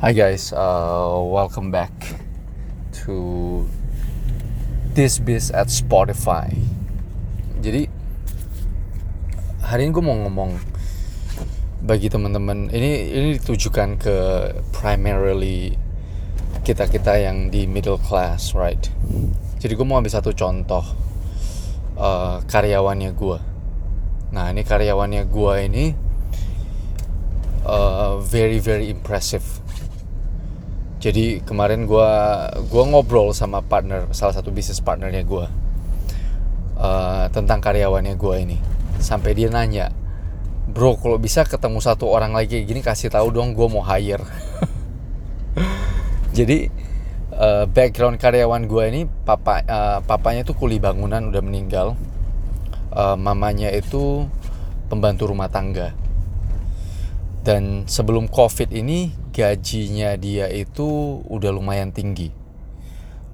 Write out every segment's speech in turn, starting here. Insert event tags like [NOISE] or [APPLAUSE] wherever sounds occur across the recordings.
Hi guys, uh, welcome back to This Biz at Spotify. Jadi hari ini gue mau ngomong bagi teman-teman ini ini ditujukan ke primarily kita kita yang di middle class, right? Jadi gue mau ambil satu contoh uh, karyawannya gue. Nah ini karyawannya gue ini uh, very very impressive jadi kemarin gue gua ngobrol sama partner salah satu bisnis partnernya gue uh, tentang karyawannya gue ini. Sampai dia nanya bro kalau bisa ketemu satu orang lagi gini kasih tahu dong gue mau hire. [LAUGHS] Jadi uh, background karyawan gue ini papa uh, papanya tuh kuli bangunan udah meninggal. Uh, mamanya itu pembantu rumah tangga. Dan sebelum covid ini gajinya dia itu udah lumayan tinggi.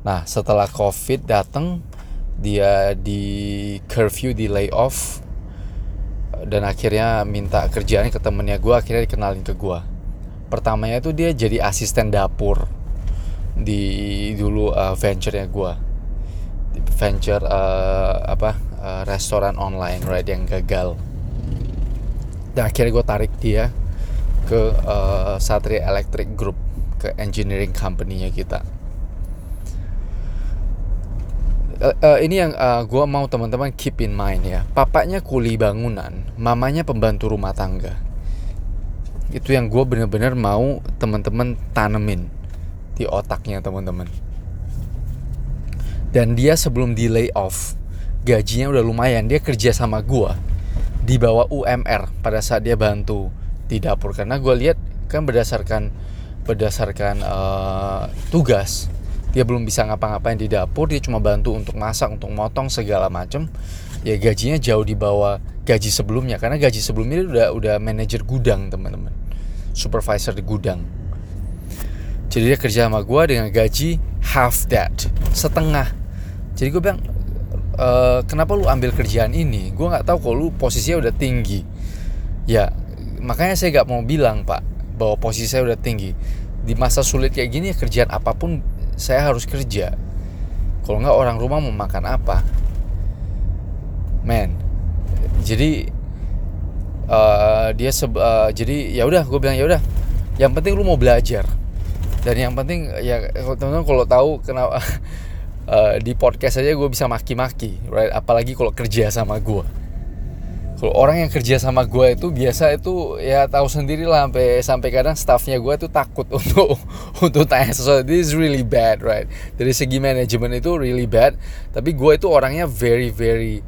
Nah setelah covid datang dia di curfew di layoff dan akhirnya minta kerjaan ke temennya gue akhirnya dikenalin ke gue pertamanya itu dia jadi asisten dapur di dulu uh, venture-nya gue venture uh, apa uh, restoran online right yang gagal. Dan akhirnya gue tarik dia ke uh, Satria Electric Group ke engineering company-nya kita. Uh, uh, ini yang uh, gue mau teman-teman keep in mind ya. Papanya kuli bangunan, mamanya pembantu rumah tangga. Itu yang gue bener-bener mau teman-teman tanemin di otaknya teman-teman. Dan dia sebelum di layoff, gajinya udah lumayan. Dia kerja sama gue di bawah UMR pada saat dia bantu di dapur. Karena gue lihat kan berdasarkan berdasarkan uh, tugas dia belum bisa ngapa-ngapain di dapur. Dia cuma bantu untuk masak untuk motong segala macem. Ya gajinya jauh di bawah gaji sebelumnya. Karena gaji sebelumnya dia udah udah manajer gudang teman-teman. Supervisor di gudang. Jadi dia kerja sama gue dengan gaji half that setengah. Jadi gue bilang e, kenapa lu ambil kerjaan ini? Gue nggak tahu kalau lu posisinya udah tinggi. Ya makanya saya nggak mau bilang pak bahwa posisi saya udah tinggi. Di masa sulit kayak gini kerjaan apa pun saya harus kerja. Kalau nggak orang rumah mau makan apa? Man jadi uh, dia uh, jadi ya udah gue bilang ya udah yang penting lu mau belajar. Dan yang penting ya teman-teman kalau tahu kenapa uh, [LAUGHS] di podcast aja gue bisa maki-maki right? Apalagi kalau kerja sama gue kalau orang yang kerja sama gue itu biasa itu ya tahu sendiri lah sampai sampai kadang staffnya gue itu takut [LAUGHS] untuk untuk tanya sesuatu. This is really bad right? Dari segi manajemen itu really bad. Tapi gue itu orangnya very very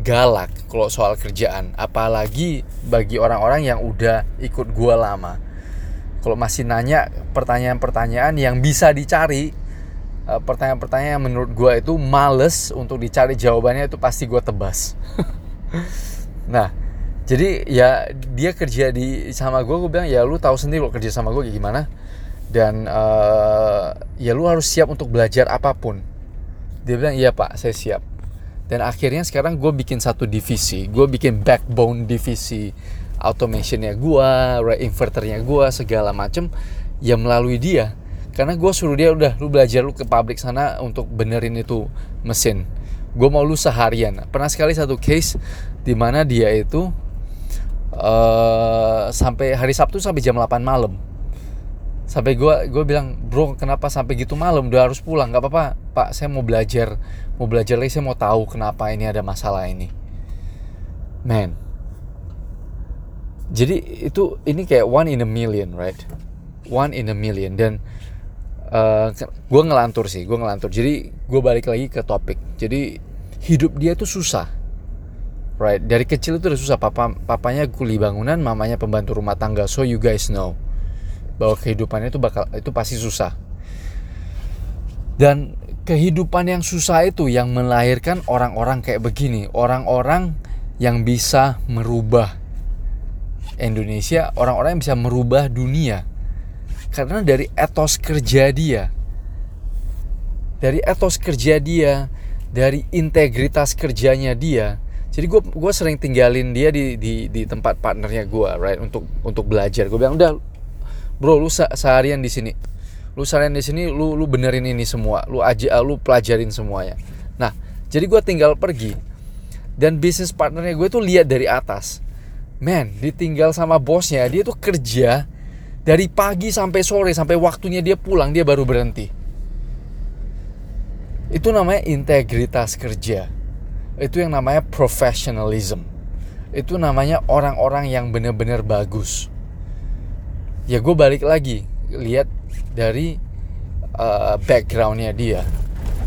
galak kalau soal kerjaan. Apalagi bagi orang-orang yang udah ikut gue lama. Kalau masih nanya pertanyaan-pertanyaan yang bisa dicari eh, pertanyaan-pertanyaan yang menurut gue itu males untuk dicari jawabannya itu pasti gue tebas [LAUGHS] Nah, jadi ya dia kerja di sama gue, gue bilang ya lu tahu sendiri lo kerja sama gue gimana. Dan uh, ya lu harus siap untuk belajar apa pun. Dia bilang iya pak, saya siap. Dan akhirnya sekarang gue bikin satu divisi, gue bikin backbone divisi automationnya gue, inverternya gue, segala macem ya melalui dia. Karena gue suruh dia udah lu belajar lu ke pabrik sana untuk benerin itu mesin gue mau lu seharian. Pernah sekali satu case di mana dia itu uh, sampai hari Sabtu sampai jam 8 malam. Sampai gue gue bilang bro kenapa sampai gitu malam? Udah harus pulang. Nggak apa-apa pak saya mau belajar. Mau belajar lagi saya mau tahu kenapa ini ada masalah ini. Man. Jadi itu ini kayak one in a million right? One in a million. Dan eh, gue ngelantur sih gue ngelantur. Jadi gue balik lagi ke topik. Jadi hidup dia tuh susah. Right? Dari kecil itu udah susah. Papa papanya kuli bangunan mamanya pembantu rumah tangga. So you guys know bahwa kehidupannya itu bakal itu pasti susah. Dan kehidupan yang susah itu yang melahirkan orang-orang kayak begini. Orang-orang yang bisa merubah Indonesia orang-orang yang bisa merubah dunia karena dari etos kerja dia. Dari etos kerja dia dari integritas kerjanya dia. Jadi gue gue sering tinggalin dia di di di tempat partnernya gue right? Untuk untuk belajar. Gue bilang udah bro lu se seharian di sini. Lu seharian di sini lu lu benerin ini semua. Lu aja lu pelajarin semuanya. Nah jadi gue tinggal pergi. Dan bisnis partnernya gue tuh lihat dari atas. Man ditinggal sama bosnya dia tuh kerja dari pagi sampai sore sampai waktunya dia pulang dia baru berhenti. Itu namanya integritas kerja. Itu yang namanya professionalism. Itu namanya orang-orang yang benar-benar bagus. Ya gue balik lagi lihat dari uh, backgroundnya dia.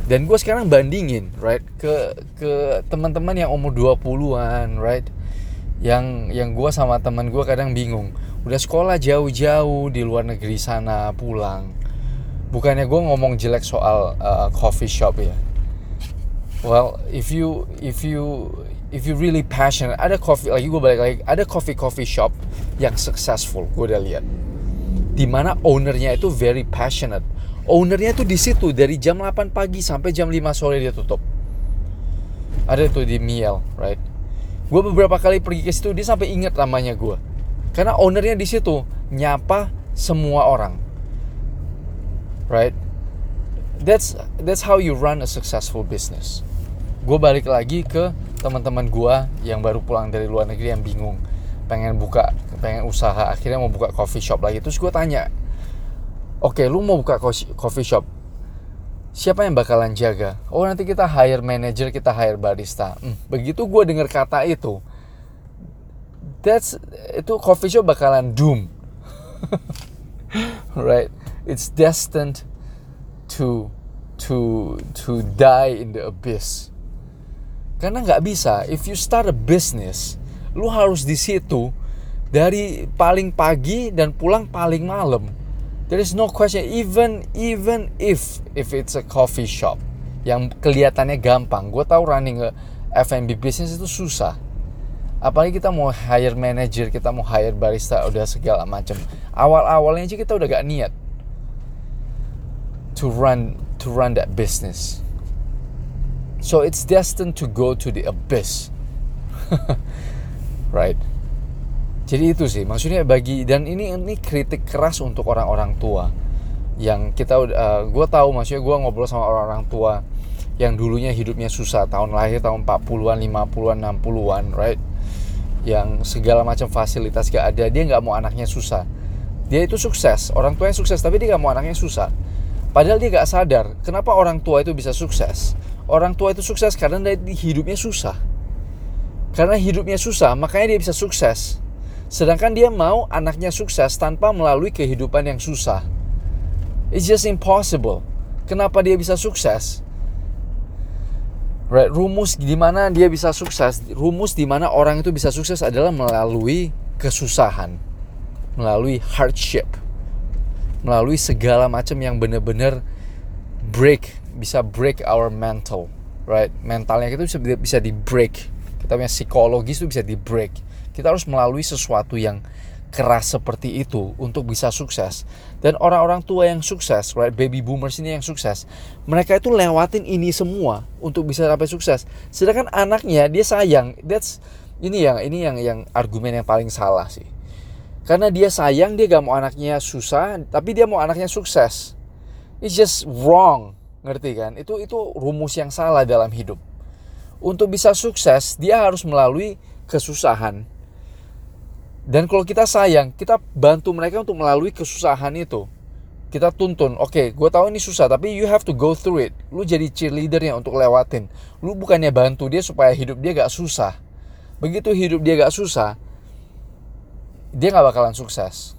Dan gue sekarang bandingin right ke ke teman-teman yang umur 20-an right yang yang gue sama teman gue kadang bingung udah sekolah jauh-jauh di luar negeri sana pulang. Bukannya gue ngomong jelek soal uh, coffee shop ya? Well if you if you if you really passionate ada coffee lagi gue balik lagi ada coffee coffee shop yang successful gue udah lihat. Di mana ownernya itu very passionate. Ownernya itu di situ dari jam 8 pagi sampai jam 5 sore dia tutup. Ada itu di Miel right? Gue beberapa kali pergi ke situ dia sampai inget namanya gue karena ownernya di situ nyapa semua orang. Right? That's that's how you run a successful business. Gue balik lagi ke teman-teman gue yang baru pulang dari luar negeri yang bingung. Pengen buka pengen usaha akhirnya mau buka coffee shop lagi. Terus gue tanya oke okay, lu mau buka coffee shop? Siapa yang bakalan jaga? Oh nanti kita hire manager kita hire barista. Hmm, begitu gue dengar kata itu that's itu coffee shop bakalan doom [LAUGHS] right it's destined to to to die in the abyss karena nggak bisa if you start a business lu harus di situ dari paling pagi dan pulang paling malam. There is no question even even if if it's a coffee shop yang kelihatannya gampang. Gue tahu running a F&B business itu susah. Apalagi kita mau hire manager, kita mau hire barista, udah segala macam. Awal-awalnya aja kita udah gak niat to run to run that business. So it's destined to go to the abyss. [LAUGHS] right jadi itu sih maksudnya bagi dan ini ini kritik keras untuk orang-orang tua yang kita uh, eh, gue tahu maksudnya gue ngobrol sama orang-orang tua yang dulunya hidupnya susah tahun lahir tahun 40-an 50-an 60-an right yang segala macam fasilitas gak ada dia nggak mau anaknya susah dia itu sukses orang tuanya sukses tapi dia nggak mau anaknya susah padahal dia gak sadar kenapa orang tua itu bisa sukses orang tua itu sukses karena dia hidupnya susah karena hidupnya susah, makanya dia bisa sukses. Sedangkan dia mau anaknya sukses tanpa melalui kehidupan yang susah. It's just impossible. Kenapa dia bisa sukses? Right, rumus di mana dia bisa sukses, rumus di mana orang itu bisa sukses adalah melalui kesusahan, melalui hardship, melalui segala macam yang benar-benar break, bisa break our mental, right? Mentalnya kita bisa bisa di break. Kita punya psikologis itu bisa di break. Kita harus melalui sesuatu yang keras seperti itu untuk bisa sukses. Dan orang-orang tua yang sukses right baby boomers ini yang sukses mereka itu lewatin ini semua untuk bisa sampai sukses. Sedangkan anaknya dia sayang. That's ini yang ini yang yang argumen yang paling salah sih. Karena dia sayang dia gak mau anaknya susah tapi dia mau anaknya sukses. It's just wrong. Ngerti kan? Itu itu rumus yang salah dalam hidup. Untuk bisa sukses dia harus melalui kesusahan. Dan kalau kita sayang, kita bantu mereka untuk melalui kesusahan itu. Kita tuntun, oke, okay, gue tahu ini susah, tapi you have to go through it. Lu jadi cheerleadernya untuk lewatin. Lu bukannya bantu dia supaya hidup dia gak susah. Begitu hidup dia gak susah, dia gak bakalan sukses.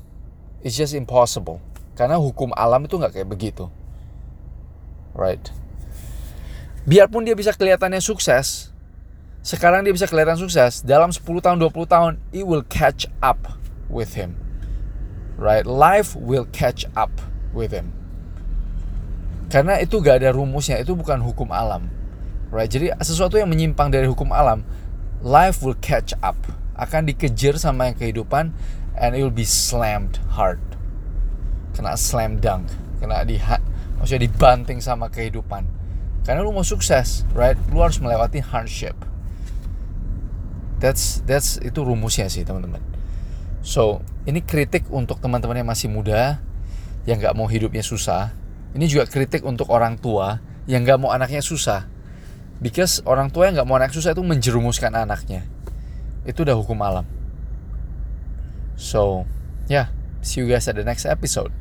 It's just impossible. Karena hukum alam itu gak kayak begitu. Right? biarpun dia bisa kelihatannya sukses sekarang dia bisa kelihatan sukses. Dalam 10 tahun 20 tahun it will catch up with him. Right? Life will catch up with him. Karena itu gak ada rumusnya. Itu bukan hukum alam. Right? Jadi sesuatu yang menyimpang dari hukum alam life will catch up. Akan dikejar sama yang kehidupan and it will be slammed hard. Kena slam dunk. Kena di maksudnya dibanting sama kehidupan. Karena lu mau sukses, right? Lu harus melewati hardship. That's that's itu rumusnya sih, teman-teman. so ini kritik untuk teman-teman yang masih muda yang nggak mau hidupnya susah. Ini juga kritik untuk orang tua yang nggak mau anaknya susah. Because orang tua yang nggak mau anak susah itu menjerumuskan anaknya. Itu udah hukum alam. So yeah. See you guys at the next episode